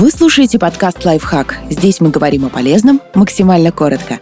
Вы слушаете подкаст «Лайфхак». Здесь мы говорим о полезном максимально коротко.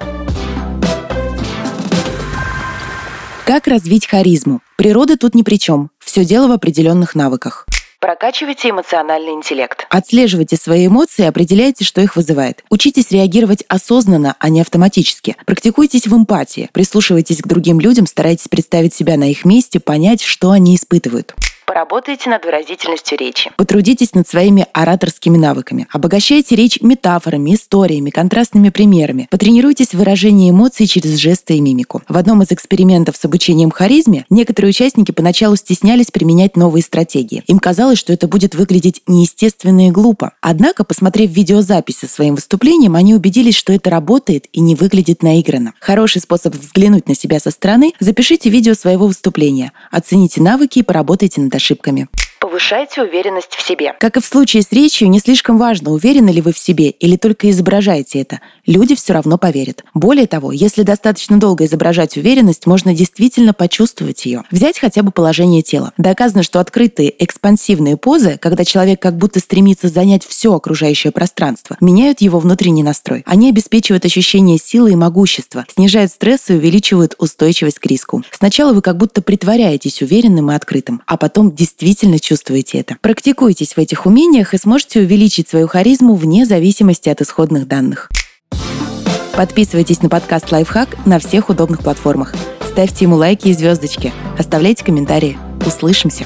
Как развить харизму? Природа тут ни при чем. Все дело в определенных навыках. Прокачивайте эмоциональный интеллект. Отслеживайте свои эмоции и определяйте, что их вызывает. Учитесь реагировать осознанно, а не автоматически. Практикуйтесь в эмпатии. Прислушивайтесь к другим людям, старайтесь представить себя на их месте, понять, что они испытывают. Поработайте над выразительностью речи. Потрудитесь над своими ораторскими навыками. Обогащайте речь метафорами, историями, контрастными примерами. Потренируйтесь в выражении эмоций через жесты и мимику. В одном из экспериментов с обучением харизме некоторые участники поначалу стеснялись применять новые стратегии. Им казалось, что это будет выглядеть неестественно и глупо. Однако, посмотрев видеозапись со своим выступлением, они убедились, что это работает и не выглядит наигранно. Хороший способ взглянуть на себя со стороны – запишите видео своего выступления, оцените навыки и поработайте над ошибками. Повышайте уверенность в себе. Как и в случае с речью, не слишком важно, уверены ли вы в себе или только изображаете это. Люди все равно поверят. Более того, если достаточно долго изображать уверенность, можно действительно почувствовать ее. Взять хотя бы положение тела. Доказано, что открытые экспансивные позы, когда человек как будто стремится занять все окружающее пространство, меняют его внутренний настрой. Они обеспечивают ощущение силы и могущества, снижают стресс и увеличивают устойчивость к риску. Сначала вы как будто притворяетесь уверенным и открытым, а потом действительно чувствуете это. Практикуйтесь в этих умениях и сможете увеличить свою харизму вне зависимости от исходных данных. Подписывайтесь на подкаст «Лайфхак» на всех удобных платформах. Ставьте ему лайки и звездочки. Оставляйте комментарии. Услышимся!